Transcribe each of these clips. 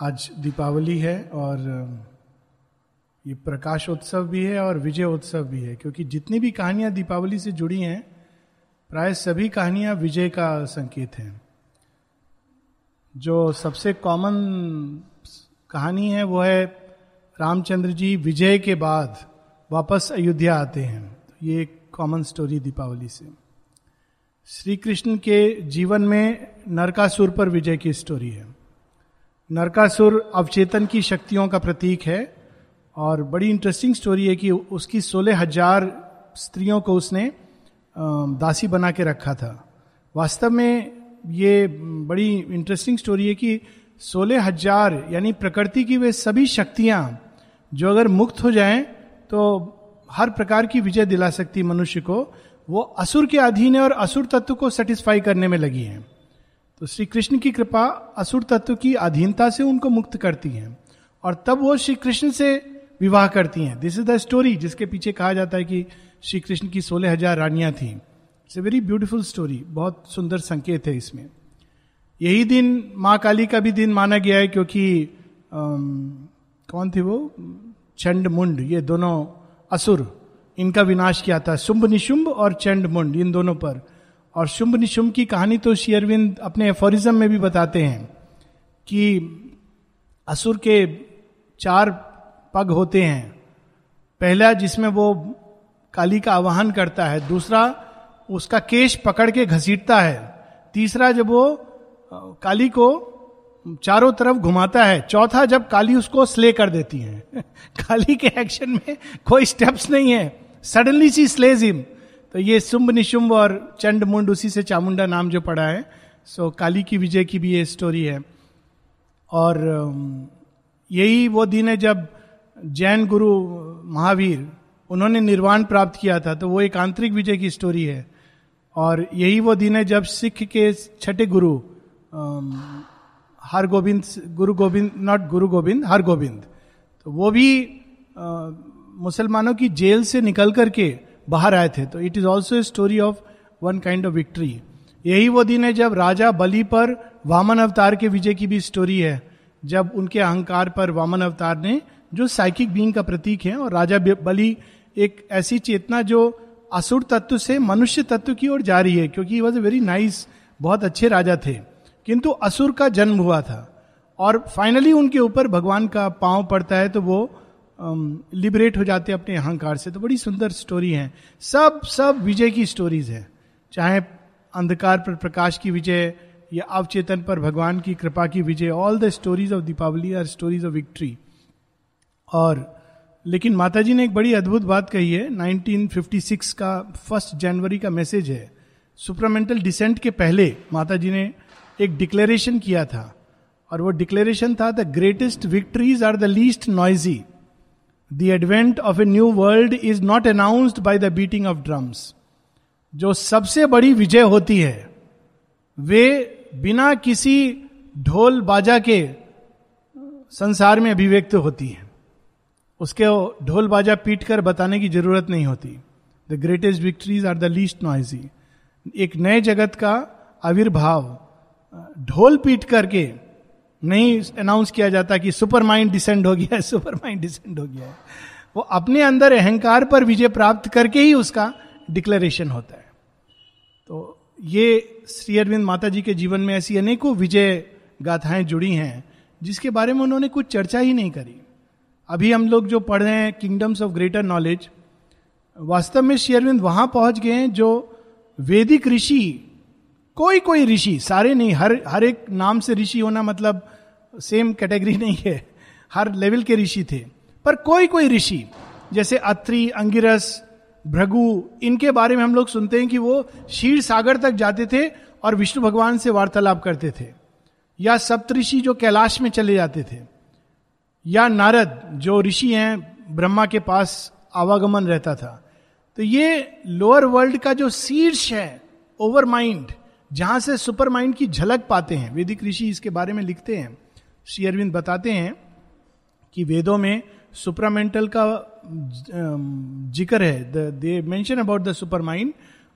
आज दीपावली है और ये प्रकाश उत्सव भी है और विजय उत्सव भी है, क्योंकि जितनी भी कहानियाँ दीपावली से जुड़ी हैं, प्राय सभी कहानियाँ विजय का संकेत हैं। जो सबसे कॉमन कहानी है, वो है रामचंद्र जी विजय के बाद वापस अयोध्या आते हैं। तो ये एक कॉमन स्टोरी दीपावली से। श्री कृष्ण के जीवन में नरकासुर पर विजय की स्टोरी है। नरकासुर अवचेतन की शक्तियों का प्रतीक है और बड़ी इंटरेस्टिंग स्टोरी है कि उसकी सोलह हज़ार स्त्रियों को उसने दासी बना के रखा था। वास्तव में ये बड़ी इंटरेस्टिंग स्टोरी है कि सोलह हज़ार, यानी प्रकृति की वे सभी शक्तियाँ जो अगर मुक्त हो जाएँ तो हर प्रकार की विजय दिला सकती मनुष्य को। वो असुर के अधीन है और असुर तत्व को सेटिस्फाई करने में लगी है। तो श्री कृष्ण की कृपा असुर तत्व की अधीनता से उनको मुक्त करती है और तब वो श्री कृष्ण से विवाह करती हैं। दिस इज़ द स्टोरी जिसके पीछे कहा जाता है कि श्री कृष्ण की सोलह हज़ार रानियाँ थी। It's a very beautiful story बहुत सुंदर संकेत है इसमें। यही दिन माँ काली का भी दिन माना गया है क्योंकि कौन थे वो? चंड मुंड, ये दोनों असुर, इनका विनाश किया था। शुंभ निशुंभ और चंड मुंड, इन दोनों पर। और शुंभ निशुंभ की कहानी तो शेयरविंद अपने एफोरिज्म में भी बताते हैं कि असुर के चार पग होते हैं। पहला जिसमें वो काली का आवाहन करता है, दूसरा उसका केश पकड़ के घसीटता है, तीसरा जब वो काली को चारों तरफ़ घुमाता है, चौथा जब काली उसको स्ले कर देती है। काली के एक्शन में कोई स्टेप्स नहीं है। सडनली सी स्लेज हिम तो ये शुंभ निशुंभ और चंड मुंड उसी से चामुंडा नाम जो पड़ा है। सो काली की विजय की भी ये स्टोरी है। और यही वो दिन है जब जैन गुरु महावीर, उन्होंने निर्वाण प्राप्त किया था तो वो एक आंतरिक विजय की स्टोरी है। और यही वो दिन है जब सिख के छठे गुरु हर गोविंद गुरु गोविंद नॉट गुरु गोविंद हर गोविंद तो वो भी मुसलमानों की जेल से निकल करके बाहर आए थे। तो it is also a story of one kind of victory यही वो दिन है जब राजा बलि पर वामन अवतार के विजय की भी स्टोरी है। जब उनके अहंकार पर वामन अवतार ने, जो साइकिक बींग का प्रतीक है, और राजा बलि एक ऐसी चेतना जो असुर तत्व से मनुष्य तत्व की ओर जा रही है, क्योंकि वॉज़ ए वेरी नाइस बहुत अच्छे राजा थे। किंतु असुर का जन्म हुआ था। और फाइनली उनके ऊपर भगवान का पाँव पड़ता है तो वो लिबरेट हो जाते हैं अपने अहंकार से। तो बड़ी सुंदर स्टोरी है। सब सब विजय की स्टोरीज है। चाहे अंधकार पर प्रकाश की विजय, या अवचेतन पर भगवान की कृपा की विजय all the stories of Deepawali are stories of victory और, लेकिन माता जी ने एक बड़ी अद्भुत बात कही है। 1956 का फ़र्स्ट जनवरी का मैसेज है। सुपरामेंटल डिसेंट के पहले माता जी ने एक डिक्लेरेशन किया था। और वो डिक्लेरेशन था the greatest victories are the least noisy the advent of a new world is not announced by the beating of drums जो सबसे बड़ी विजय होती है, वे बिना किसी ढोल बाजा के संसार में अभिव्यक्त होती है। उसके ढोल बाजा पीट कर बताने की ज़रूरत नहीं होती। The greatest victories are the least noisy एक नए जगत का आविर्भाव, ढोल पीट करके नहीं अनाउंस किया जाता कि सुपर माइंड डिसेंड हो गया है सुपर माइंड डिसेंड हो गया। है वो अपने अंदर अहंकार पर विजय प्राप्त करके ही उसका डिक्लेरेशन होता है। तो ये श्री अरविंद माता जी के जीवन में ऐसी अनेकों विजय गाथाएँ जुड़ी हैं, जिसके बारे में उन्होंने कुछ चर्चा ही नहीं करी। अभी हम लोग जो पढ़ रहे हैं किंगडम्स ऑफ़ ग्रेटर नॉलेज वास्तव में श्री अरविंद वहाँ पहुँच गए हैं जो वैदिक ऋषि कोई कोई ऋषि, सारे नहीं, हर हर एक नाम से ऋषि होना मतलब सेम कैटेगरी नहीं है। हर लेवल के ऋषि थे। पर कोई कोई ऋषि, जैसे अत्रि, अंगिरस, भृगु, इनके बारे में हम लोग सुनते हैं कि वो क्षीर सागर तक जाते थे और विष्णु भगवान से वार्तालाप करते थे। या सप्तऋषि जो कैलाश में चले जाते थे। या नारद, जो ऋषि हैं, ब्रह्मा के पास आवागमन रहता था। तो ये लोअर वर्ल्ड का जो शीर्ष है ओवर माइंड जहाँ से सुपर माइंड की झलक पाते हैं, वेदिक ऋषि इसके बारे में लिखते हैं। श्री अरविंद बताते हैं कि वेदों में सुपरामेंटल का ज़िक्र है। They mention about the supermind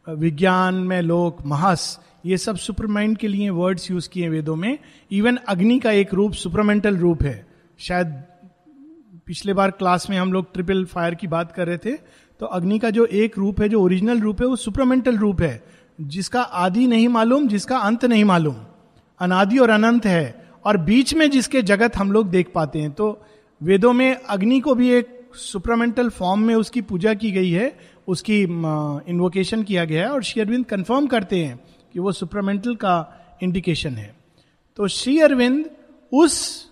विज्ञान में लोक, महस, ये सब सुपरमाइंड के लिए वर्ड्स यूज़ किए वेदों में। इवन अग्नि का एक रूप सुपरमेंटल रूप है। शायद पिछले बार क्लास में हम लोग ट्रिपल फायर की बात कर रहे थे तो अग्नि का जो एक रूप है, जो ओरिजिनल रूप है, वो सुपरमेंटल रूप है। जिसका आदि नहीं मालूम, जिसका अंत नहीं मालूम। अनादि और अनंत है, और बीच में जिसके जगत हम लोग देख पाते हैं। तो वेदों में अग्नि को भी एक सुपरमेंटल फॉर्म में उसकी पूजा की गई है, उसकी इन्वोकेशन किया गया है, और श्री अरविंद कन्फर्म करते हैं कि वो सुपरमेंटल का इंडिकेशन है। तो श्री अरविंद उस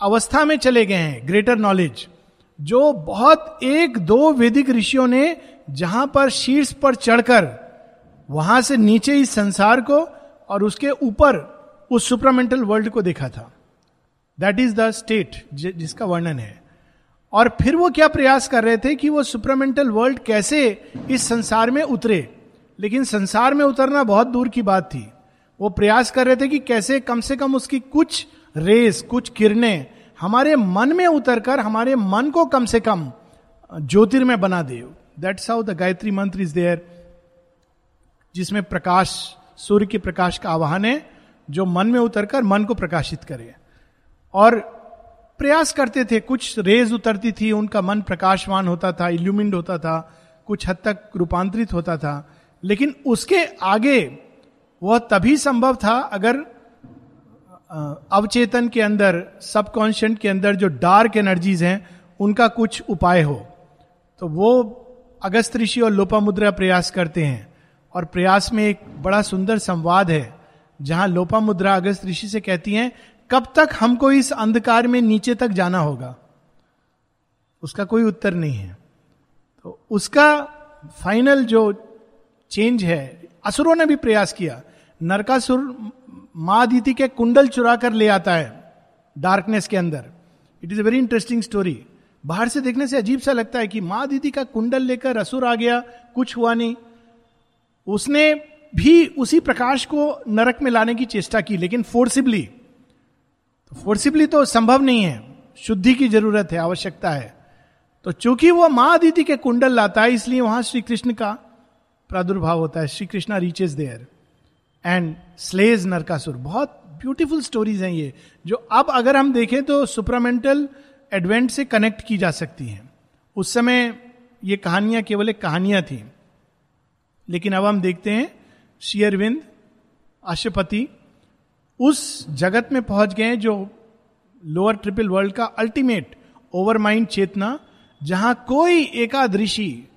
अवस्था में चले गए हैं ग्रेटर नॉलेज जो बहुत एक दो वैदिक ऋषियों ने जहाँ पर शीर्ष पर चढ़कर वहाँ से नीचे इस संसार को और उसके ऊपर उस सुपरमेंटल वर्ल्ड को देखा था। दैट इज़ द स्टेट जिसका वर्णन है। और फिर वो क्या प्रयास कर रहे थे कि वो सुपरमेंटल वर्ल्ड कैसे इस संसार में उतरे? लेकिन संसार में उतरना बहुत दूर की बात थी। वो प्रयास कर रहे थे कि कैसे कम से कम उसकी कुछ रेस कुछ किरणें हमारे मन में उतरकर हमारे मन को कम से कम ज्योतिर्मय बना दे। That's how the Gayatri mantra is there जिसमें प्रकाश, सूर्य के प्रकाश का आवाहन है, जो मन में उतरकर मन को प्रकाशित करे। और प्रयास करते थे, कुछ रेज उतरती थी, उनका मन प्रकाशवान होता था इल्यूमिंड होता था, कुछ हद तक रूपांतरित होता था। लेकिन उसके आगे वह तभी संभव था, अगर अवचेतन के अंदर सबकॉन्शियंट के अंदर जो डार्क एनर्जीज हैं, उनका कुछ उपाय हो। तो वो अगस्त ऋषि और लोपामुद्रा प्रयास करते हैं। और प्रयास में एक बड़ा सुंदर संवाद है, जहाँ लोपा मुद्रा अगस्त ऋषि से कहती हैं, कब तक हमको इस अंधकार में नीचे तक जाना होगा? उसका कोई उत्तर नहीं है। तो उसका फाइनल जो चेंज है, असुरों ने भी प्रयास किया। नरकासुर माँ दीति के कुंडल चुरा कर ले आता है डार्कनेस के अंदर। It is a very interesting story बाहर से देखने से अजीब सा लगता है कि माँ दीदी का कुंडल लेकर असुर आ गया, कुछ हुआ नहीं। उसने भी उसी प्रकाश को नरक में लाने की चेष्टा की, लेकिन फोर्सिबली तो फोर्सिबली तो संभव नहीं है, शुद्धि की ज़रूरत है, आवश्यकता है। तो चूँकि वह माँ अदिति के कुंडल लाता है, इसलिए वहाँ श्री कृष्ण का प्रादुर्भाव होता है Shri Krishna reaches there and slays Narakasur बहुत ब्यूटीफुल स्टोरीज हैं ये, जो अब अगर हम देखें तो सुपरामेंटल एडवेंट से कनेक्ट की जा सकती हैं। उस समय ये कहानियाँ केवल एक कहानियाँ थी। लेकिन अब हम देखते हैं, शेयरविंद अशुपति उस जगत में पहुँच गए जो लोअर ट्रिपल वर्ल्ड का अल्टीमेट ओवर माइंड चेतना, जहाँ कोई एकादृषि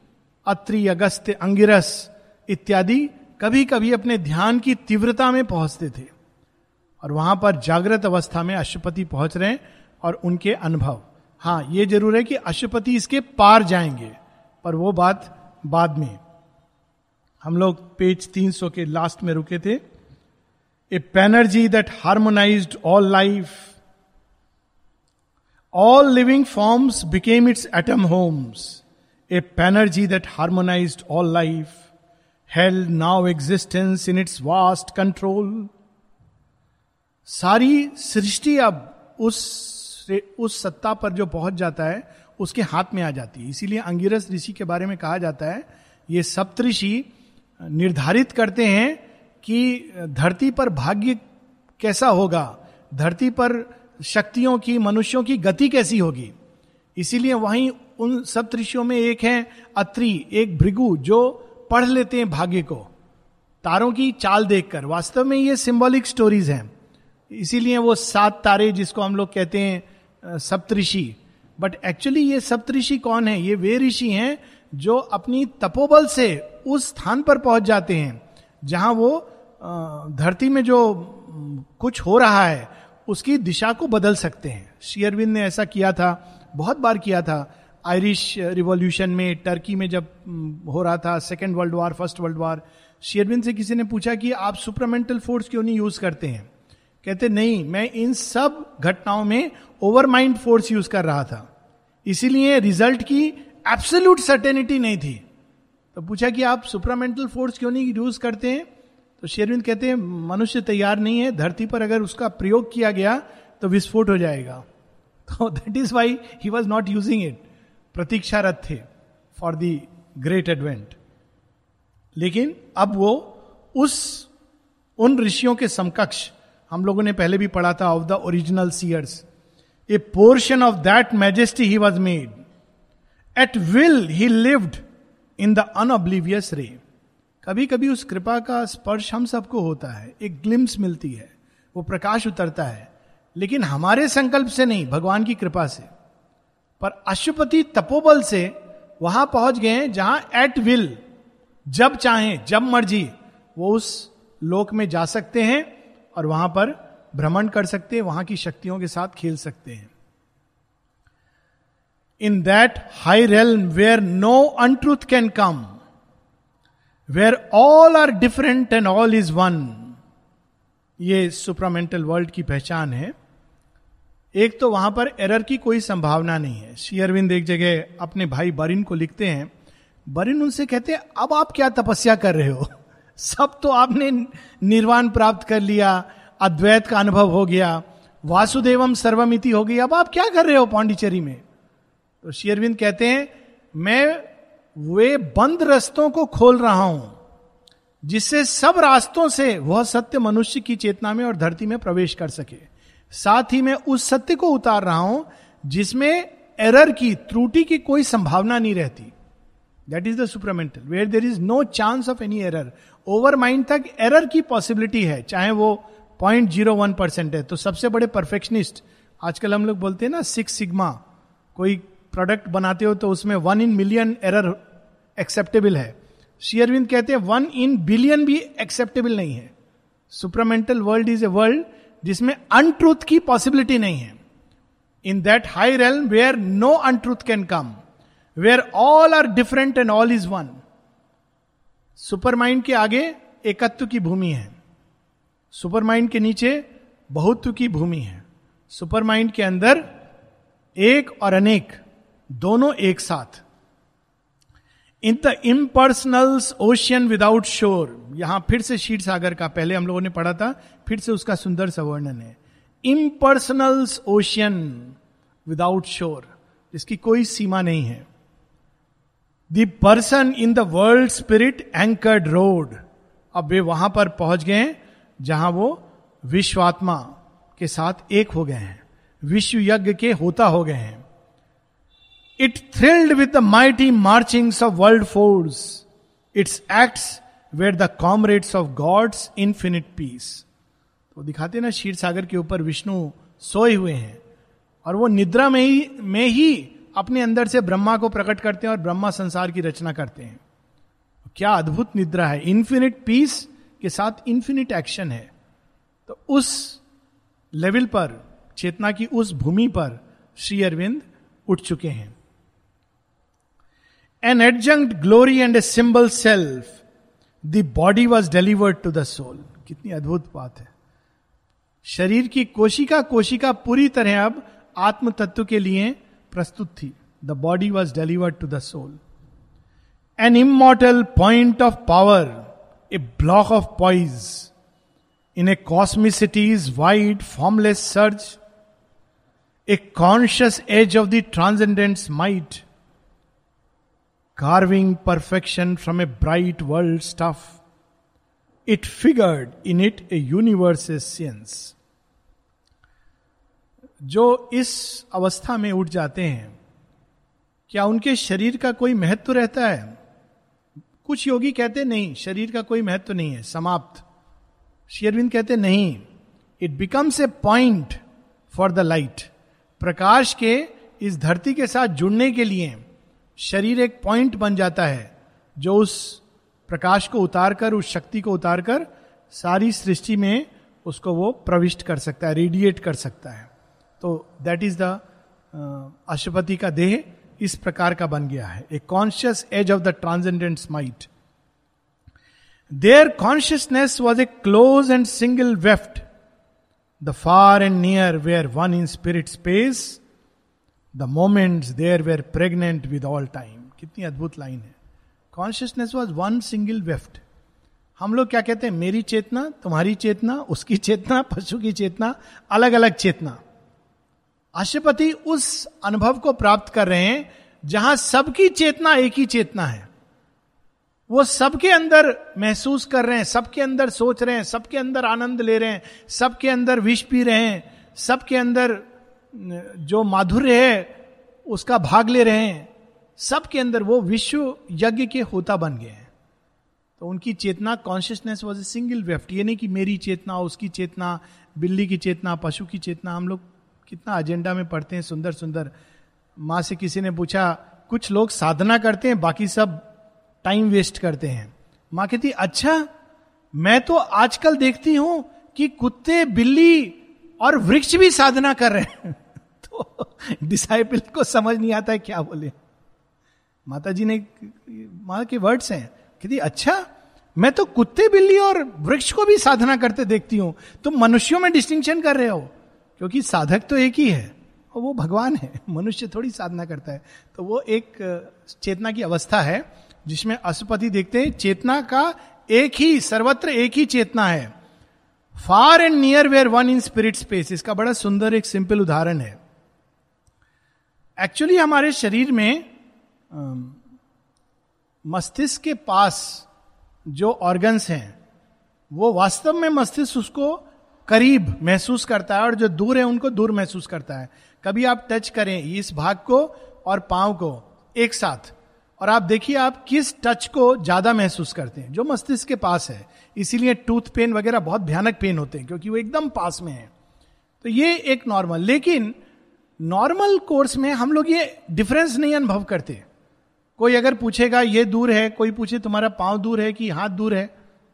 अत्रि, अगस्त्य, अंगिरस इत्यादि कभी कभी अपने ध्यान की तीव्रता में पहुँचते थे। और वहाँ पर जागृत अवस्था में अशुपति पहुँच रहे हैं और उनके अनुभव। हाँ ये ज़रूर है कि अशुपति इसके पार जाएँगे, पर वो बात बाद में। हम लोग पेज 300 के लास्ट में रुके थे। A panergy that harmonise all life all living forms became its atom homes a panergy that harmonise all life held now existence in its vast control सारी सृष्टि अब उस उस सत्ता पर जो पहुँच जाता है, उसके हाथ में आ जाती है। इसीलिए अंगिरस ऋषि के बारे में कहा जाता है, ये सप्तऋषि निर्धारित करते हैं कि धरती पर भाग्य कैसा होगा, धरती पर शक्तियों की, मनुष्यों की गति कैसी होगी। इसीलिए वहीं उन सब दृश्यों में एक है अत्रि, एक भृगु, जो पढ़ लेते हैं भाग्य को। तारों की चाल देखकर, वास्तव में ये सिंबॉलिक स्टोरीज हैं। इसीलिए वो सात तारे जिसको हम लोग कहते हैं सप्तऋषि। बट एक्चुअली ये सप्तऋषि कौन है? ये वे ऋषि हैं जो अपनी तपोबल से उस स्थान पर पहुँच जाते हैं, जहाँ वो धरती में जो कुछ हो रहा है, उसकी दिशा को बदल सकते हैं। शेयरविंद ने ऐसा किया था, बहुत बार किया था। आयरिश रिवॉल्यूशन में, टर्की में जब हो रहा था, second world war, first world war Sri Aurobindo से किसी ने पूछा कि आप सुपरमेंटल फोर्स क्यों नहीं यूज़ करते हैं? कहते, नहीं, मैं इन सब घटनाओं में ओवर माइंड फोर्स यूज़ कर रहा था। इसीलिए रिज़ल्ट की एब्सोल्यूट सर्टेनिटी नहीं थी। तो पूछा कि आप सुपरामेंटल फोर्स क्यों नहीं यूज़ करते हैं? तो शेरविंद कहते हैं, मनुष्य तैयार नहीं है, धरती पर अगर उसका प्रयोग किया गया तो विस्फोट हो जाएगा। तो that is why he was not using it प्रतीक्षारत थे फॉर द ग्रेट एडवेंट लेकिन अब वो उस, उन ऋषियों के समकक्ष, हम लोगों ने पहले भी पढ़ा था of the original seers a portion of that majesty he was made at will he lived in the unoblivious ray. कभी कभी उस कृपा का स्पर्श हम सबको होता है, एक ग्लिम्स मिलती है, वो प्रकाश उतरता है, लेकिन हमारे संकल्प से नहीं, भगवान की कृपा से। पर अशुपति तपोबल से वहाँ पहुँच गए जहाँ एट विल जब चाहे, जब मर्ज़ी, वो उस लोक में जा सकते हैं और वहाँ पर भ्रमण कर सकते हैं, वहाँ की शक्तियों के साथ खेल सकते हैं। In that high realm where no untruth can come where all are different and all is one ये सुपरामेंटल वर्ल्ड की पहचान है। एक तो वहाँ पर एरर की कोई संभावना नहीं है। श्री अरविंद एक जगह अपने भाई बरिन को लिखते हैं। बरिन उनसे कहते हैं, अब आप क्या तपस्या कर रहे हो? सब तो आपने निर्वाण प्राप्त कर लिया, अद्वैत का अनुभव हो गया, वासुदेवम सर्वमिति हो गई। अब आप क्या कर रहे हो पांडिचेरी में? तो शेयरविंद कहते हैं, मैं वे बंद रस्तों को खोल रहा हूँ, जिससे सब रास्तों से वह सत्य मनुष्य की चेतना में और धरती में प्रवेश कर सके। साथ ही मैं उस सत्य को उतार रहा हूँ, जिसमें एरर की, त्रुटि की कोई संभावना नहीं रहती। That is the supermental where there is no chance of any error overmind तक एरर की पॉसिबिलिटी है, चाहे वो पॉइंट ज़ीरो वन परसेंट है। तो सबसे बड़े परफेक्शनिस्ट आजकल हम लोग बोलते हैं ना सिक्स सिग्मा कोई प्रोडक्ट बनाते हो तो उसमें one in million error acceptable है। शेयरविंद कहते हैं वन इन बिलियन भी एक्सेप्टेबल नहीं है। Supermental world is a world जिसमें अनट्रूथ की पॉसिबिलिटी नहीं है। In that high realm where no untruth can come where all are different and all is one supermind के आगे एकत्व की भूमि है। सुपर माइंड के नीचे बहुत्व की भूमि है। सुपर माइंड के अंदर एक और अनेक दोनों एक साथ। In the impersonal's ocean without shore यहाँ फिर से शीट सागर का, पहले हम लोगों ने पढ़ा था, फिर से उसका सुंदर सा वर्णन है। इम्पर्सनल्स ओशियन विदाउट शोर इसकी कोई सीमा नहीं है। The person in the world spirit anchored rode अब वे वहाँ पर पहुँच गए जहाँ वो विश्वात्मा के साथ एक हो गए हैं विश्व यज्ञ के होता हो गए हैं। It thrilled with the mighty marchings of world force its acts were the comrades of God's infinite peace तो दिखाते ना, क्षीर सागर के ऊपर विष्णु सोए हुए हैं, और वो निद्रा में ही में ही अपने अंदर से ब्रह्मा को प्रकट करते हैं और ब्रह्मा संसार की रचना करते हैं। क्या अद्भुत निद्रा है। इन्फिनिट पीस के साथ इन्फिनिट एक्शन है। तो उस लेवल पर, चेतना की उस भूमि पर श्री अरविंद उठ चुके हैं। An adjunct glory and a symbol self the body was delivered to the soul कितनी अद्भुत बात है। शरीर की कोशिका कोशिका पूरी तरह अब आत्म तत्व के लिए प्रस्तुत थी। The body was delivered to the soul an immortal point of power a block of poise in a cosmicity's wide formless search a conscious edge of the transcendent might carving perfection from a bright world stuff. It figured in it a universe sense. जो इस अवस्था में उठ जाते हैं, क्या उनके शरीर का कोई महत्व रहता है कुछ योगी कहते नहीं, शरीर का कोई महत्व नहीं है, समाप्त शेरविंद कहते नहीं it becomes a point for the light प्रकाश के इस धरती के साथ जुड़ने के लिए शरीर एक पॉइंट बन जाता है, जो उस प्रकाश को उतारकर, उस शक्ति को उतारकर सारी सृष्टि में उसको वो प्रविष्ट कर सकता है रेडिएट कर सकता है। तो दैट इज़ द अशुपति का देह इस प्रकार का बन गया है। A conscious edge of the transcendent might there consciousness was a close and single weft the far and near were one in spirit space the moment there were pregnant with all time कितनी अद्भुत line है। Consciousness was one single weft हम लोग क्या कहते हैं? मेरी चेतना, तुम्हारी चेतना, उसकी चेतना, पशु की चेतना अलग अलग चेतना। आशुपति उस अनुभव को प्राप्त कर रहे हैं जहाँ सबकी चेतना एक ही चेतना है। वो सबके अंदर महसूस कर रहे हैं, सबके अंदर सोच रहे हैं, सबके अंदर आनंद ले रहे हैं, सबके अंदर विष पी रहे हैं, सबके अंदर जो माधुर्य है, उसका भाग ले रहे हैं। सबके अंदर वो विश्व यज्ञ के होता बन गए हैं। तो उनकी चेतना consciousness was a single weft ये नहीं कि मेरी चेतना, उसकी चेतना, बिल्ली की चेतना, पशु की चेतना, हम लोग कितना एजेंडा में पढ़ते हैं सुंदर सुंदर माँ से किसी ने पूछा, कुछ लोग साधना करते हैं, बाकी सब टाइम वेस्ट करते हैं? माँ कहती अच्छा मैं तो आजकल देखती हूँ कि कुत्ते, बिल्ली और वृक्ष भी साधना कर रहे हैं। तो डिसाइपल को समझ नहीं आता है क्या बोले। माता जी ने माँ के वर्ड्स हैं। कहती अच्छा मैं तो कुत्ते, बिल्ली और वृक्ष को भी साधना करते देखती हूँ। तुम मनुष्यों में डिस्टिंक्शन कर रहे हो, क्योंकि साधक तो एक ही है और वो भगवान है। मनुष्य थोड़ी साधना करता है। तो वो एक चेतना की अवस्था है, जिसमें अशुपति देखते हैं, चेतना का एक ही, सर्वत्र एक ही चेतना है। Far and near were one in spirit space इसका बड़ा सुंदर एक सिंपल उदाहरण है। एक्चुअली हमारे शरीर में मस्तिष्क के पास जो ऑर्गन्स हैं, वो वास्तव में मस्तिष्क उसको करीब महसूस करता है और जो दूर है, उनको दूर महसूस करता है। कभी आप टच करें इस भाग को और पाँव को एक साथ, और आप देखिए आप किस टच को ज़्यादा महसूस करते हैं, जो मस्तिष्क के पास है। इसीलिए टूथ पेन वगैरह बहुत भयानक पेन होते हैं, क्योंकि वो एकदम पास में है। तो ये एक नॉर्मल लेकिन नॉर्मल कोर्स में हम लोग ये डिफरेंस नहीं अनुभव करते। कोई अगर पूछेगा, ये दूर है, कोई पूछे, तुम्हारा पाँव दूर है कि हाथ दूर है?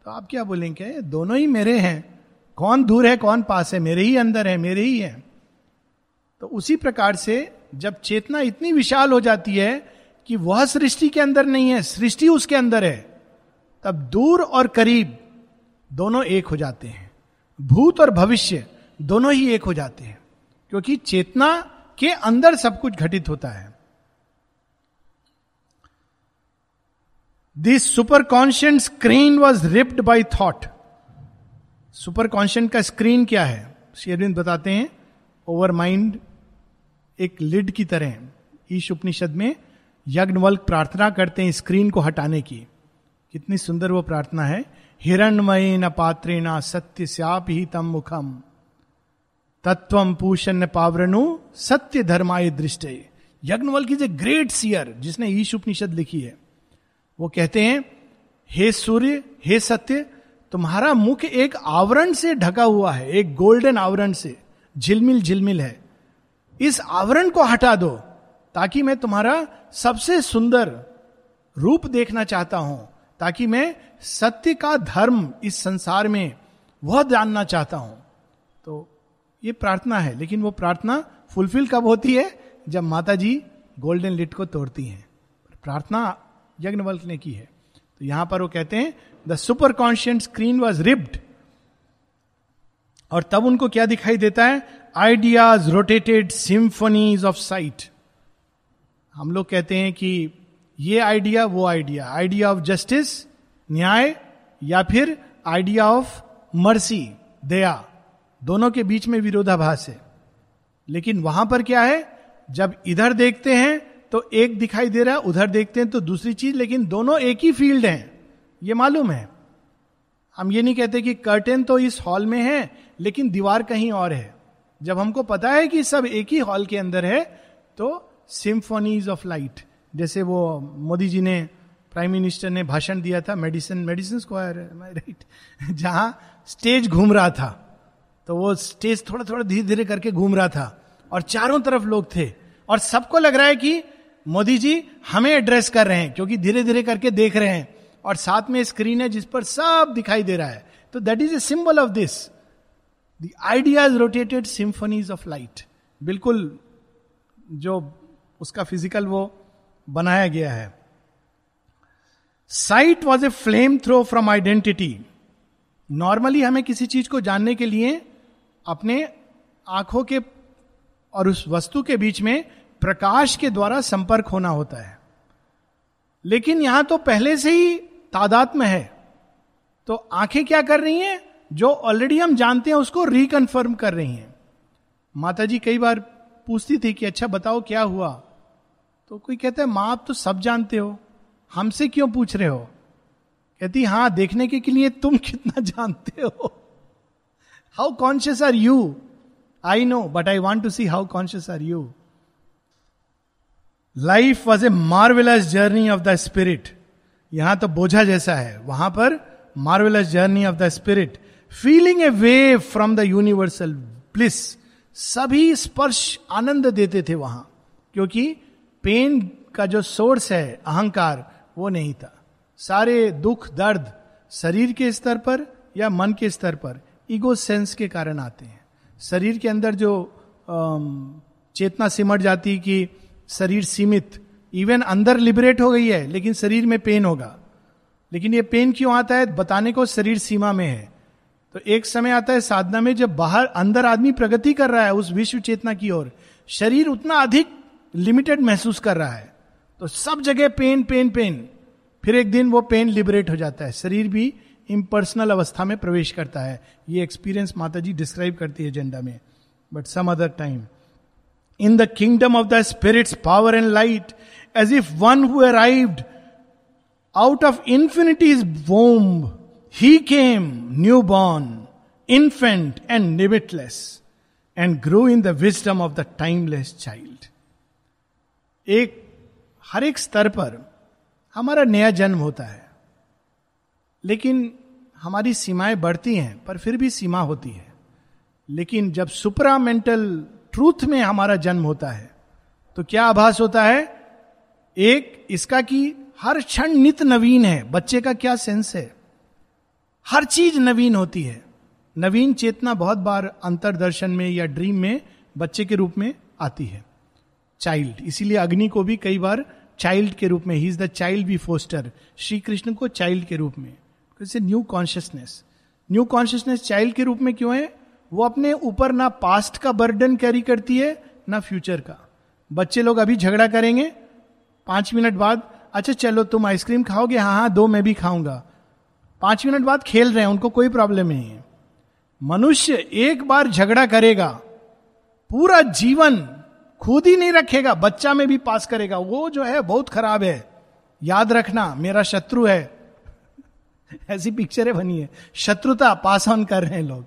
तो आप क्या बोलेंगे? दोनों ही मेरे हैं। कौन दूर है, कौन पास है? मेरे ही अंदर है, मेरे ही है। तो उसी प्रकार से जब चेतना इतनी विशाल हो जाती है कि वह सृष्टि के अंदर नहीं है, सृष्टि उसके अंदर है, तब दूर और करीब दोनों एक हो जाते हैं। भूत और भविष्य दोनों ही एक हो जाते हैं। क्योंकि चेतना के अंदर सब कुछ घटित होता है। This superconscient screen was ripped by thought superconscient का स्क्रीन क्या है? शेरविंद बताते हैं। ओवर माइंड एक लिड की तरह। ईश उपनिषद में यज्ञवल्क प्रार्थना करते हैं स्क्रीन को हटाने की। कितनी सुंदर वो प्रार्थना है। हिरणमय न पात्रेणा सत्य श्याप ही तम मुखम। तत्व पूषण पावरणु सत्य धर्माय दृष्ट यज्ञवल की ग्रेट सियर जिसने ईश उपनिषद लिखी है। वो कहते हैं, हे सूर्य, हे सत्य, तुम्हारा मुख एक आवरण से ढका हुआ है, एक गोल्डन आवरण से। झिलमिल झिलमिल है। इस आवरण को हटा दो, ताकि मैं तुम्हारा सबसे सुंदर रूप देखना चाहता हूँ, ताकि मैं सत्य का धर्म इस संसार में वह जानना चाहता हूँ। ये प्रार्थना है, लेकिन वो प्रार्थना फुलफिल कब होती है? जब माता जी गोल्डन लिट को तोड़ती हैं। प्रार्थना यज्ञवल्क ने की है। तो यहाँ पर वो कहते हैं the superconscient screen was ripped और तब उनको क्या दिखाई देता है? Ideas rotated symphonies of sight हम लोग कहते हैं कि ये आइडिया वो आइडिया आइडिया ऑफ़ जस्टिस न्याय, या फिर आइडिया ऑफ़ मर्सी दया। दोनों के बीच में विरोधाभास है। लेकिन वहाँ पर क्या है? जब इधर देखते हैं तो एक दिखाई दे रहा है, उधर देखते हैं तो दूसरी चीज़, लेकिन दोनों एक ही फ़ील्ड हैं। ये मालूम है। हम ये नहीं कहते कि कर्टेन तो इस हॉल में है, लेकिन दीवार कहीं और है। जब हमको पता है कि सब एक ही हॉल के अंदर है तो सिम्फोनीज ऑफ़ लाइट जैसे वो मोदी जी ने प्राइम मिनिस्टर ने भाषण दिया था मेडिसिन मेडिसिन स्क्वायर राइट जहाँ स्टेज घूम रहा था। तो वो स्टेज थोड़ा थोड़ा धीरे धीरे करके घूम रहा था और चारों तरफ़ लोग थे। और सबको लग रहा है कि मोदी जी हमें एड्रेस कर रहे हैं, क्योंकि धीरे धीरे करके देख रहे हैं। और साथ में स्क्रीन है जिस पर सब दिखाई दे रहा है। तो that is a symbol of this the idea is rotated symphonies of light बिल्कुल जो उसका फ़िज़िकल वो बनाया गया है। Sight was a flame throw from identity normally हमें किसी चीज़ को जानने के लिए अपने आँखों के और उस वस्तु के बीच में प्रकाश के द्वारा संपर्क होना होता है। लेकिन यहाँ तो पहले से ही तादात्म है। तो आँखें क्या कर रही हैं? जो ऑलरेडी हम जानते हैं, उसको रिकन्फर्म कर रही हैं। माता जी कई बार पूछती थी कि अच्छा बताओ क्या हुआ? तो कोई कहता है, माँ, आप तो सब जानते हो। हमसे क्यों पूछ रहे हो? कहती, हाँ, देखने के लिए तुम कितना जानते हो? How conscious are you I know but I want to see how conscious are you life was a marvellous journey of the spirit यहाँ तो बोझा जैसा है। वहाँ पर marvellous journey of the spirit feeling a way from the universal bliss सभी स्पर्श आनंद देते थे वहाँ। क्योंकि पेन का जो सोर्स है, अहंकार, वो नहीं था। सारे दुख, दर्द शरीर के स्तर पर या मन के स्तर पर। ईगो सेंस के कारण आते हैं। शरीर के अंदर जो चेतना सिमट जाती कि शरीर सीमित इवन अंदर लिबरेट हो गई है, लेकिन शरीर में पेन होगा। लेकिन ये पेन क्यों आता है? बताने को शरीर सीमा में है। तो एक समय आता है साधना में, जब बाहर, अंदर आदमी प्रगति कर रहा है, उस विश्व चेतना की ओर, शरीर उतना अधिक लिमिटेड महसूस कर रहा है। तो सब जगह पेन पेन पेन फिर एक दिन वो पेन लिबरेट हो जाता है। शरीर भी इम्पर्सनल अवस्था में प्रवेश करता है। ये एक्सपीरियंस माता जी डिस्क्राइब करती है एजेंडा में। But some other time in the kingdom of the spirit's power and light as if one who arrived out of infinity's womb he came newborn infant and limitless and grow in the wisdom of the timeless child एक, हर एक स्तर पर हमारा नया जन्म होता है। लेकिन हमारी सीमाएँ बढ़ती हैं, पर फिर भी सीमा होती है। लेकिन जब सुपरा मेंटल ट्रूथ में हमारा जन्म होता है तो क्या आभास होता है? एक, इसका कि हर क्षण नित नवीन है। बच्चे का क्या सेंस है? हर चीज़ नवीन होती है। नवीन चेतना बहुत बार अंतरदर्शन में या ड्रीम में बच्चे के रूप में आती है। चाइल्ड, इसीलिए अग्नि को भी कई बार चाइल्ड के रूप में, he is the child be foster. Shri Krishna को चाइल्ड के रूप में। New consciousness. New consciousness child के रूप में क्यों है? वो अपने ऊपर ना पास्ट का बर्डन कैरी करती है, ना फ्यूचर का। बच्चे लोग अभी झगड़ा करेंगे, पाँच मिनट बाद अच्छा चलो, तुम आइसक्रीम खाओगे? हाँ हाँ दो, मैं भी खाऊँगा। पाँच मिनट बाद खेल रहे हैं, उनको कोई प्रॉब्लम नहीं है। मनुष्य एक बार झगड़ा करेगा, पूरा जीवन खुद ही नहीं रखेगा, बच्चा में भी पास करेगा। वो जो है, बहुत खराब है। याद रखना, मेरा शत्रु है। ऐसी पिक्चरें बनी है। शत्रुता पास ऑन कर रहे हैं लोग।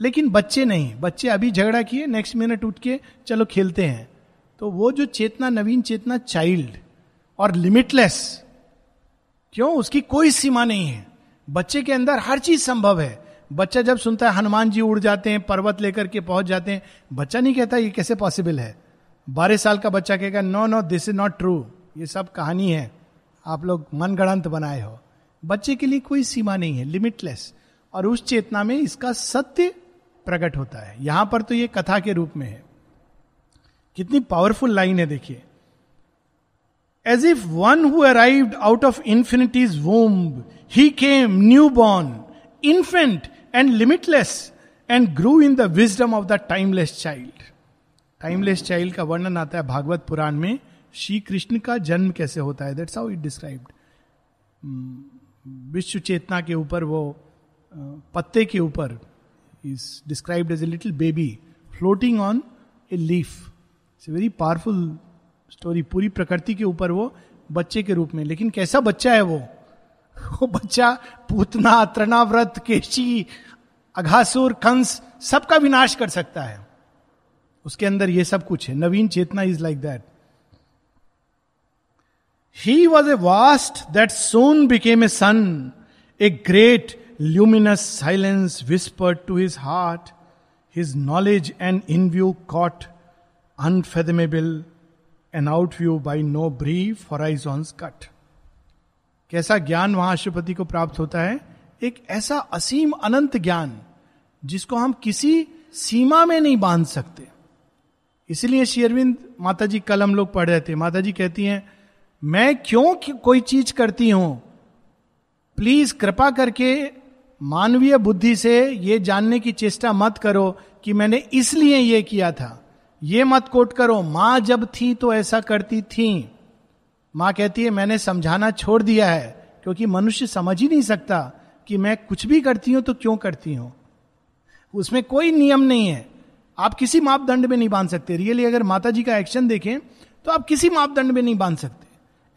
लेकिन बच्चे नहीं बच्चे अभी झगड़ा किए नेक्स्ट मिनट उठ के चलो खेलते हैं। तो वो जो चेतना, नवीन चेतना चाइल्ड और लिमिटलेस क्यों? उसकी कोई सीमा नहीं है। बच्चे के अंदर हर चीज़ संभव है। बच्चा जब सुनता है, हनुमान जी उड़ जाते हैं, पर्वत लेकर के पहुँच जाते हैं, बच्चा नहीं कहता ये कैसे पॉसिबल है। बारह साल का बच्चा कहेगा no no this is not true ये सब कहानी है। आप लोग मन गणंत बनाए हो। बच्चे के लिए कोई सीमा नहीं है लिमिटलेस और उस चेतना में इसका सत्य प्रकट होता है। यहाँ पर तो ये कथा के रूप में है। कितनी पावरफुल लाइन है, देखिए। As if one who arrived out of infinity's womb he came newborn infant and limitless and grew in the wisdom of the timeless child timeless child का वर्णन आता है भागवत पुराण में, श्री कृष्ण का जन्म कैसे होता है। दैट्स हाउ इट डिस्क्राइब्ड विश्व चेतना के ऊपर वो पत्ते के ऊपर is described as a little baby floating on a leaf it's a very powerful story पूरी प्रकृति के ऊपर वो बच्चे के रूप में। लेकिन कैसा बच्चा है वो? वो बच्चा पूतना त्रणाव्रत केशी, अघासुर, कंस, सबका विनाश कर सकता है। उसके अंदर ये सब कुछ है। नवीन चेतना is like that he was a vast that soon became a sun a great luminous silence whisper to his heart his knowledge and inview caught unfathomable an outview by no brief horizons cut कैसा ज्ञान वहाँ अशुपति को प्राप्त होता है? एक ऐसा असीम अनंत ज्ञान, जिसको हम किसी सीमा में नहीं बाँध सकते। इसलिए शेरविंद माता जी कल हम लोग पढ़ रहे थे। माता जी कहती हैं मैं क्यों कोई चीज़ करती हूँ? प्लीज़ कृपा करके मानवीय बुद्धि से ये जानने की चेष्टा मत करो कि मैंने इसलिए ये किया था। ये मत कोट करो, माँ जब थी तो ऐसा करती थी। माँ कहती है, मैंने समझाना छोड़ दिया है, क्योंकि मनुष्य समझ ही नहीं सकता कि मैं कुछ भी करती हूँ तो क्यों करती हूँ। उसमें कोई नियम नहीं है। आप किसी मापदंड में नहीं बाँध सकते। रियली अगर माता जी का एक्शन देखें तो आप किसी मापदंड में नहीं बाँध सकते।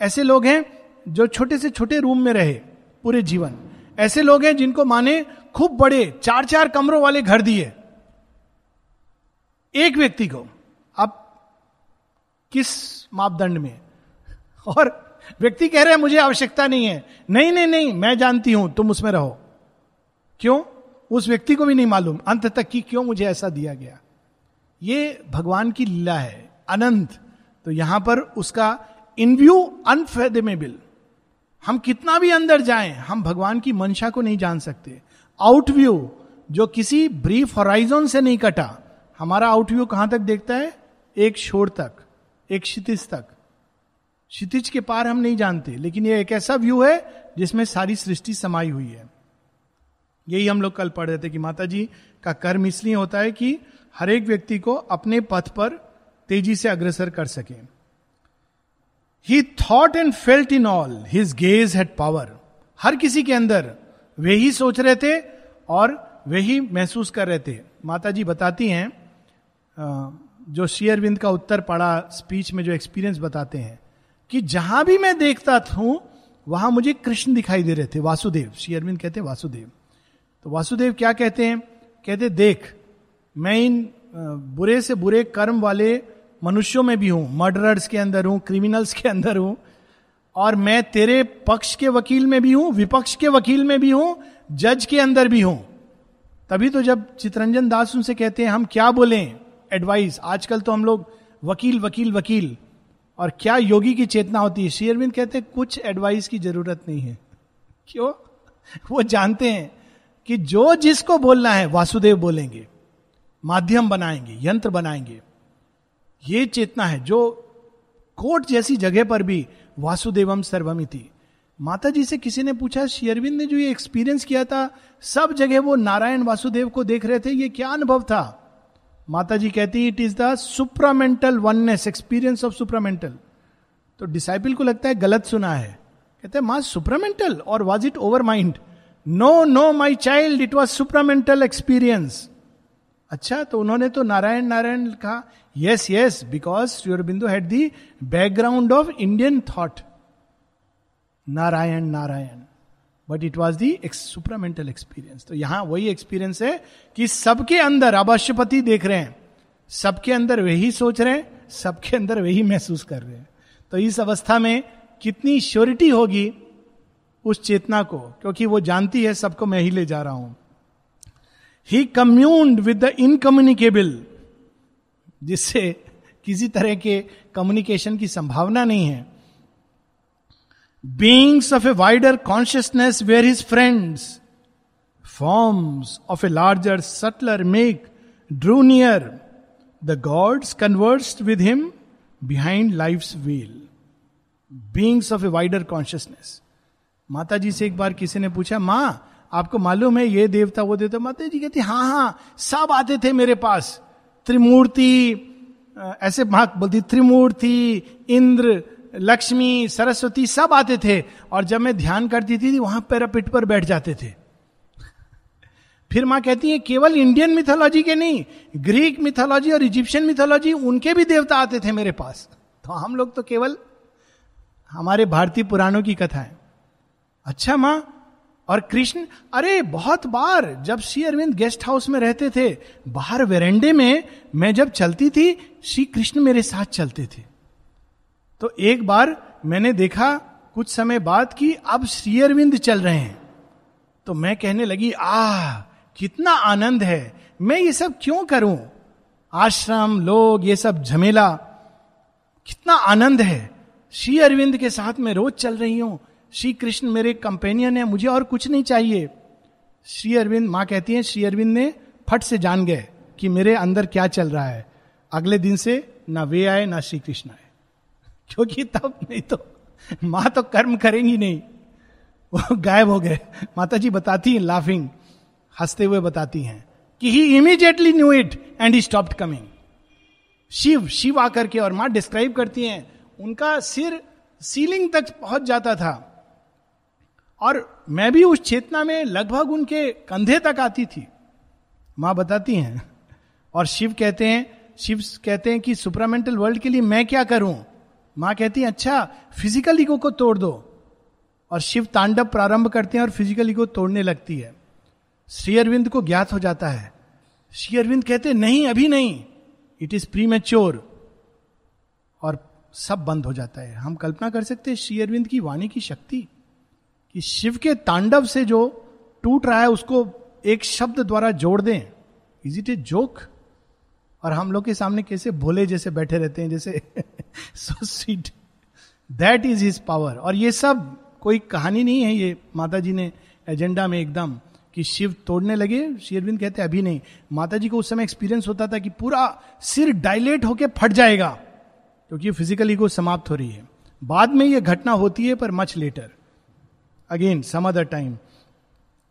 ऐसे लोग हैं जो छोटे से छोटे रूम में रहे पूरे जीवन। ऐसे लोग हैं जिनको माने खूब बड़े चार चार कमरों वाले घर दिए। एक व्यक्ति को अब किस मापदंड में? और व्यक्ति कह रहे हैं, मुझे आवश्यकता नहीं है। नहीं नहीं नहीं, मैं जानती हूँ, तुम उसमें रहो। क्यों? उस व्यक्ति को भी नहीं मालूम। अंत तक कि क्यों मुझे ऐसा दिया गया? ये भगवान की लीला है, अनंत। तो यहाँ पर उसका इन व्यू अनफेदेमेबल हम कितना भी अंदर जाएँ, हम भगवान की मंशा को नहीं जान सकते. आउट व्यू जो किसी ब्रीफ हॉराइजन से नहीं कटा, हमारा आउट व्यू कहाँ तक देखता है? एक छोर तक, एक क्षितिज तक. क्षितिज के पार हम नहीं जानते, लेकिन ये एक ऐसा व्यू है जिसमें सारी सृष्टि समाई हुई है. यही हम लोग कल पढ़ रहे थे कि माता जी का कर्म इसलिए होता है कि हर एक व्यक्ति को अपने पथ पर तेज़ी से अग्रसर कर सके। He thought and felt in all his gaze had power हर किसी के अंदर वे ही सोच रहे थे और वे ही महसूस कर रहे थे। माता जी बताती हैं जो शेयरविंद का उत्तर पढ़ा स्पीच में जो एक्सपीरियंस बताते हैं, कि जहाँ भी मैं देखता हूँ वहाँ मुझे कृष्ण दिखाई दे रहे थे, वासुदेव। शेयरविंद कहते हैं, वासुदेव। तो वासुदेव क्या कहते हैं? कहते, देख, मैं इन बुरे से बुरे कर्म वाले मनुष्यों में भी हूँ मर्डरर्स के अंदर हूँ क्रिमिनल्स के अंदर हूँ, और मैं तेरे पक्ष के वकील में भी हूँ, विपक्ष के वकील में भी हूँ जज के अंदर भी हूँ। तभी तो जब चित्रंजन दास उनसे कहते हैं, हम क्या बोले? एडवाइस आजकल तो हम लोग वकील वकील वकील, और क्या योगी की चेतना होती है? शेयरविंद कहते हैं, कुछ एडवाइस की ज़रूरत नहीं है। क्यों? वो जानते हैं कि जो जिसको बोलना है, वासुदेव बोलेंगे, माध्यम बनाएँगे, यंत्र बनाएँगे। ये चेतना है, जो कोर्ट जैसी जगह पर भी वासुदेवम सर्वमिति माता जी से किसी ने पूछा शेयरविंद ने जो ये एक्सपीरियंस किया था, सब जगह वो नारायण वासुदेव को देख रहे थे, ये क्या अनुभव था? माता जी कहती it is the supramental oneness experience of supramental तो डिसाइपल को लगता है, गलत सुना है। कहते हैं, माँ सुप्रामेंटल और was it overmind no no my child it was supramental experience अच्छा तो उन्होंने तो नारायण नारायण कहा यस यस बिकॉज़ योर बिंदु had the background of Indian thought Narayan Narayan. But it was the supramental experience तो यहाँ वही एक्सपीरियंस है कि सबके अंदर, अब अवश्यपति देख रहे हैं, सबके अंदर वही सोच रहे हैं, सबके अंदर वही महसूस कर रहे हैं। तो इस अवस्था में कितनी श्योरिटी होगी उस चेतना को, क्योंकि वो जानती है, सबको मैं ही ले जा रहा हूँ। He communed with the incommunicable जिससे किसी तरह के कम्युनिकेशन की संभावना नहीं है. Beings of a wider consciousness where his friends forms of a larger subtler make drew near the gods conversed with him behind life well beings of a wider consciousness Mata ji से एक बार किसी ने पूछा, माँ आपको मालूम है, ये देवता, वो देवता, माता जी कहती हाँ हाँ सब आते थे मेरे पास। त्रिमूर्ति ऐसे माँ बोलती, त्रिमूर्ति, इंद्र, लक्ष्मी, सरस्वती, सब आते थे। और जब मैं ध्यान करती थी, वहाँ पैरापिट पर बैठ जाते थे। फिर माँ कहती है, केवल इंडियन मिथोलॉजी के नहीं, ग्रीक मिथोलॉजी और इजिप्शियन मिथोलॉजी, उनके भी देवता आते थे मेरे पास। तो हम लोग तो केवल, हमारे भारतीय पुराणों की कथा है। अच्छा माँ और कृष्ण, अरे, बहुत बार जब श्री अरविंद गेस्ट हाउस में रहते थे, बाहर वेरेंडे में मैं जब चलती थी, श्री कृष्ण मेरे साथ चलते थे। तो एक बार मैंने देखा, कुछ समय बाद कि अब श्री अरविंद चल रहे हैं। तो मैं कहने लगी आ कितना आनंद है, मैं ये सब क्यों करूँ? आश्रम, लोग, ये सब झमेला, कितना आनंद है। श्री अरविंद के साथ मैं रोज चल रही हूँ श्री कृष्ण मेरे कंपेनियन है, मुझे और कुछ नहीं चाहिए। श्री अरविंद, माँ कहती है, श्री अरविंद ने फट से जान गए कि मेरे अंदर क्या चल रहा है। अगले दिन से ना वे आए, ना श्री कृष्ण आए। क्योंकि तब नहीं तो माँ तो कर्म करेंगी नहीं। वो गायब हो गए। माता जी बताती हैं लाफिंग हँसते हुए बताती हैं कि he immediately knew it and he stop coming Shiva Shiva आकर के और माँ डिस्क्राइब करती हैं, उनका सिर सीलिंग तक पहुँच जाता था। और मैं भी उस चेतना में लगभग उनके कंधे तक आती थी। माँ बताती हैं, और शिव कहते हैं, शिव कहते हैं कि सुपरामेंटल वर्ल्ड के लिए मैं क्या करूँ? माँ कहती है अच्छा फ़िज़िकल ईगो को तोड़ दो। और शिव तांडव प्रारंभ करते हैं और फ़िज़िकल को तोड़ने लगती है। श्री अरविंद को ज्ञात हो जाता है। श्री अरविंद कहते नहीं, अभी नहीं। इट इज़ प्री मेच्योर और सब बंद हो जाता है। हम कल्पना कर सकते हैं श्री अरविंद की वाणी की शक्ति कि शिव के तांडव से जो टूट रहा है, उसको एक शब्द द्वारा जोड़ दें। इज़ इट ए जोक और हम लोग के सामने कैसे भोले जैसे बैठे रहते हैं, जैसे so sweet that is his power और ये सब कोई कहानी नहीं है, ये माता जी ने एजेंडा में एकदम कि शिव तोड़ने लगे। शेरविंद कहते, अभी नहीं। माता जी को उस समय एक्सपीरियंस होता था कि पूरा सिर डायलेट होके फट जाएगा, क्योंकि फिजिकली को समाप्त हो रही है। बाद में यह घटना होती है, पर much later again some other time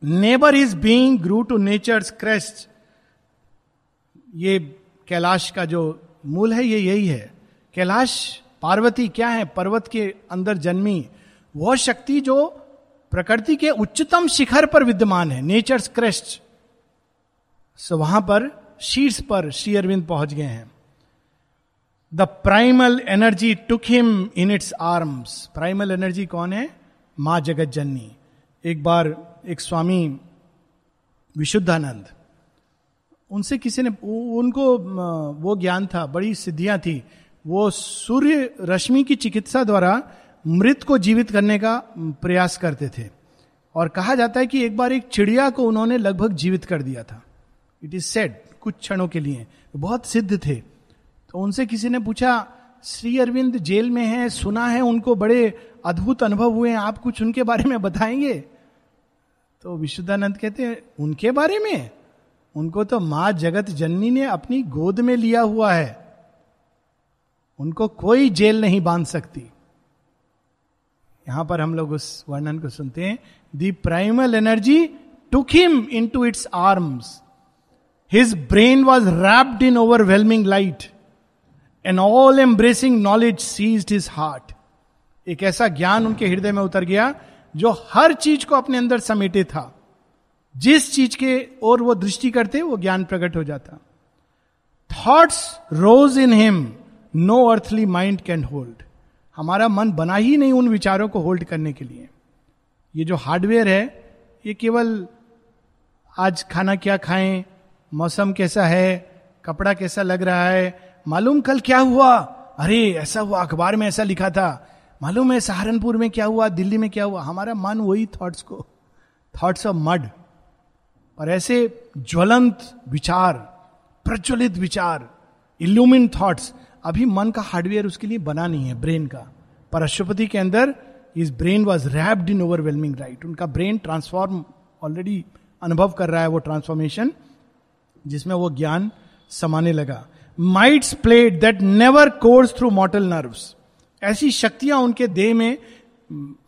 neighbour is being grew to nature crest ये कैलाश का जो मूल है, ये यही है। कैलाश, पार्वती क्या है? पर्वत के अंदर जन्मी। वह शक्ति जो प्रकृति के उच्चतम शिखर पर विद्यमान है नेचर्स क्रेस्ट सो वहाँ पर शीर्ष पर श्री अरविंद पहुँच गए हैं। The primal energy took him in its arms primal energy कौन है? माँ जगत जननी एक बार एक स्वामी विशुद्धानंद, उनसे किसी ने उनको वो ज्ञान था, बड़ी सिद्धियाँ थी। वो सूर्य रश्मि की चिकित्सा द्वारा मृत को जीवित करने का प्रयास करते थे। और कहा जाता है कि एक बार एक चिड़िया को उन्होंने लगभग जीवित कर दिया था। इट इज़ सेड कुछ क्षणों के लिए। बहुत सिद्ध थे। तो उनसे किसी ने पूछा, श्री अरविंद जेल में है, सुना है उनको बड़े अद्भुत अनुभव हुए हैं, आप कुछ उनके बारे में बताएँगे? तो विशुद्धानंद कहते हैं, उनके बारे में? उनको तो माँ जगत जननी ने अपनी गोद में लिया हुआ है। उनको कोई जेल नहीं बाँध सकती। यहाँ पर हम लोग उस वर्णन को सुनते हैं the primal energy took him in to its arms his brain was wrapped in overwhelming light and all embracing knowledge seize his heart एक ऐसा ज्ञान उनके हृदय में उतर गया जो हर चीज़ को अपने अंदर समेटे था। जिस चीज़ के और वो दृष्टि करते, वो ज्ञान प्रकट हो जाता। Thoughts rose in him no earthly mind can hold हमारा मन बना ही नहीं उन विचारों को होल्ड करने के लिए। ये जो हार्डवेयर है, ये केवल आज खाना क्या खाएँ, मौसम कैसा है, कपड़ा कैसा लग रहा है, मालूम कल क्या हुआ? अरे, ऐसा हुआ अखबार में ऐसा लिखा था। मालूम है सहारनपुर में क्या हुआ, दिल्ली में क्या हुआ? हमारा मन वही थॉट्स को थॉट्स ऑफ़ मड और ऐसे ज्वलंत विचार, प्रज्वलित विचार इल्यूमिन थॉट्स अभी मन का हार्डवेयर उसके लिए बना नहीं है ब्रेन का. पर अशुपति के अंदर his brain was wrapped in overwhelming light उनका ब्रेन ट्रांसफॉर्म ऑलरेडी अनुभव कर रहा है वो ट्रांसफॉर्मेशन जिसमें वो ज्ञान समाने लगा. Mights played that never course through mortal nerves ऐसी शक्तियाँ उनके देह में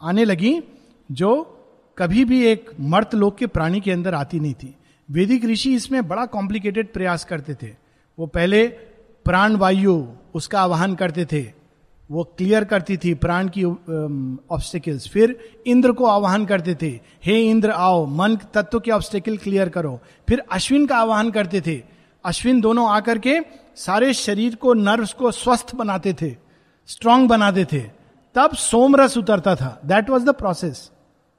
आने लगी, जो कभी भी एक मर्त लोक के प्राणी के अंदर आती नहीं थी। वैदिक ऋषि इसमें बड़ा कॉम्प्लिकेटेड प्रयास करते थे। वो पहले प्राण वायु उसका आवाहन करते थे। वो क्लियर करती थी प्राण की ऑब्स्टिकल्स फिर इंद्र को आवाहन करते थे, हे इंद्र, आओ, मन तत्व के ऑब्स्टिकल क्लियर करो। फिर अश्विन का आवाहन करते थे। अश्विन दोनों आकर के सारे शरीर को नर्व्स को स्वस्थ बनाते थे। स्ट्रांग बनाते थे, तब सोमरस उतरता था। दैट वॉज़ द प्रोसेस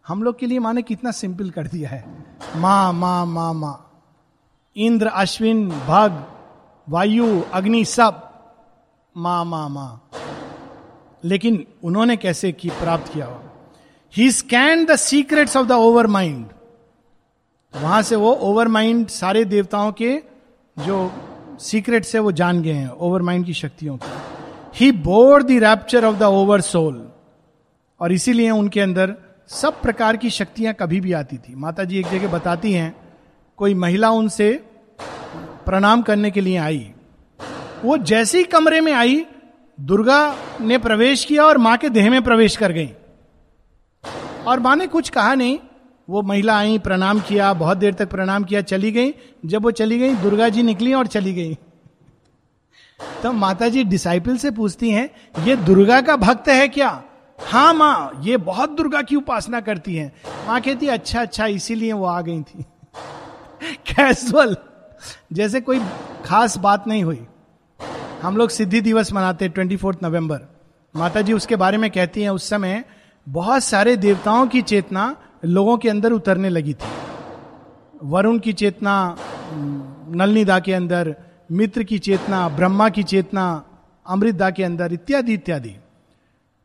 हम लोग के लिए माने कितना सिंपल कर दिया है। माँ माँ माँ माँ। इंद्र, अश्विन, भग, वायु, अग्नि, सब। मा मा मा। लेकिन उन्होंने कैसे की, प्राप्त किया he? Scan the secrets of the overmind वहाँ से वो ओवर माइंड सारे देवताओं के जो सीक्रेट्स है, वो जान गए हैं ओवर माइंड की शक्तियों को। He bore the rapture of the oversoul और इसीलिए उनके अंदर सब प्रकार की शक्तियाँ कभी भी आती थी। माता जी एक जगह बताती हैं, कोई महिला उनसे प्रणाम करने के लिए आई। वो जैसे ही कमरे में आई, दुर्गा ने प्रवेश किया और माँ के देह में प्रवेश कर गई। और माँ ने कुछ कहा नहीं। वो महिला आई, प्रणाम किया, बहुत देर तक प्रणाम किया, चली गई। जब वो चली गई, दुर्गा जी निकली और चली गई। तो माता जी डिसाइपल से पूछती हैं, ये दुर्गा का भक्त है क्या? हाँ माँ, ये बहुत दुर्गा की उपासना करती है। माँ कहती अच्छा अच्छा इसीलिए वो आ गई थी। कैजुअल जैसे कोई खास बात नहीं हुई। हम लोग सिद्धि दिवस मनाते हैं ट्वेंटी फोर्थ नवंबर माता जी उसके बारे में कहती हैं, उस समय बहुत सारे देवताओं की चेतना लोगों के अंदर उतरने लगी थी। वरुण की चेतना, नलनिदा के अंदर मित्र की चेतना, ब्रह्मा की चेतना अमृतदा के अंदर इत्यादि इत्यादि।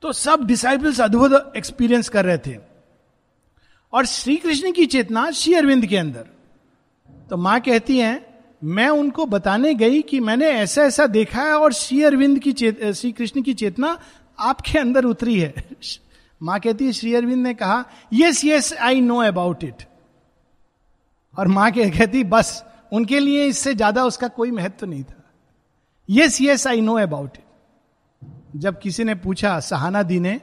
तो सब डिसाइपल्स अद्भुत एक्सपीरियंस कर रहे थे। और श्री कृष्ण की चेतना श्री अरविंद के अंदर। तो माँ कहती हैं, मैं उनको बताने गई कि मैंने ऐसा ऐसा देखा है और श्री अरविंद की चेत श्री कृष्ण की चेतना आपके अंदर उतरी है। माँ कहती है, श्री अरविंद ने कहा yes yes I know about it और माँ कहती, बस उनके लिए इससे ज़्यादा उसका कोई महत्व नहीं था। Yes yes I know about it जब किसी ने पूछा, सहाना दी ने,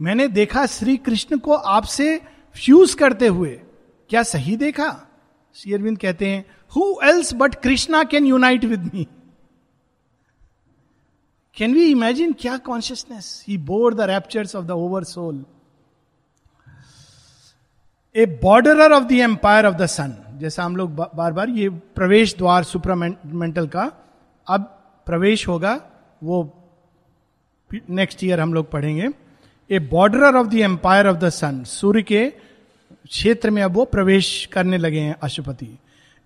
मैंने देखा श्री कृष्ण को आपसे फ्यूज करते हुए। क्या सही देखा? श्री अरविंद कहते हैं who else but Krishna can unite with me can we imagine क्या consciousness he bore the raptures of the oversoul a borderer of the empire of the sun जैसा हम लोग बार बार ये प्रवेश द्वार सुपरमेंटल का अब प्रवेश होगा, वो नेक्स्ट ईयर हम लोग पढ़ेंगे। A borderer of the empire of the sun सूर्य के क्षेत्र में अब वो प्रवेश करने लगे हैं Ashwapati.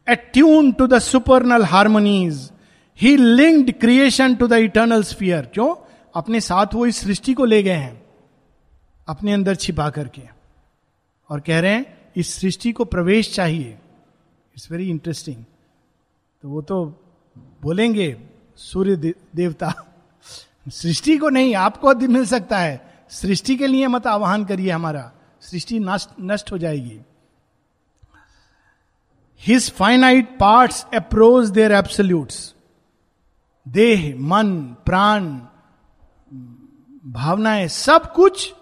Attune to the supernal harmonies he linked creation to the eternal sphere क्यों? अपने साथ वो इस सृष्टि को ले गए हैं, अपने अंदर छिपा करके। और कह रहे हैं, इस सृष्टि को प्रवेश चाहिए। इट्स वेरी इंटरेस्टिंग तो वो तो बोलेंगे सूर्य देवता। सृष्टि को नहीं, आपको मिल सकता है। सृष्टि के लिए मत आह्वान करिए हमारा। सृष्टि नष्ट हो जाएगी। His finite parts approach their absolutes देह, मन, प्राण, भावनाएँ सब कुछ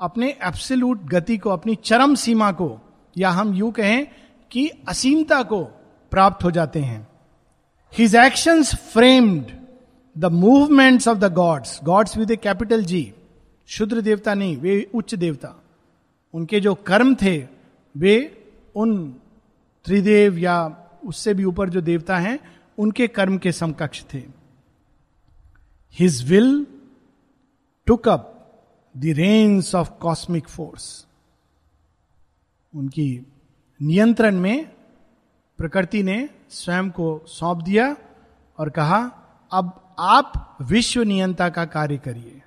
अपने एब्सोल्यूट गति को, अपनी चरम सीमा को, या हम यू कहें कि असीमता को प्राप्त हो जाते हैं। His action framed the movements of the gods gods with a capital G शुद्र देवता नहीं, वे उच्च देवता। उनके जो कर्म थे, वे उन त्रिदेव या उससे भी ऊपर जो देवता हैं, उनके कर्म के समकक्ष थे। His will took up the reins of cosmic force उनकी नियंत्रण में प्रकृति ने स्वयं को सौंप दिया और कहा, अब आप विश्व नियंता का कार्य करिए।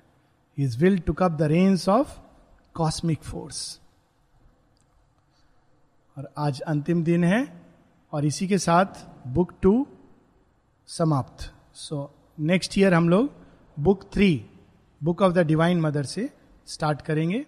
His will took up the reins of cosmic force और आज अंतिम दिन है और इसी के साथ बुक टू समाप्त। सो नेक्स्ट ईयर हम लोग book three, book of the divine mother से स्टार्ट करेंगे।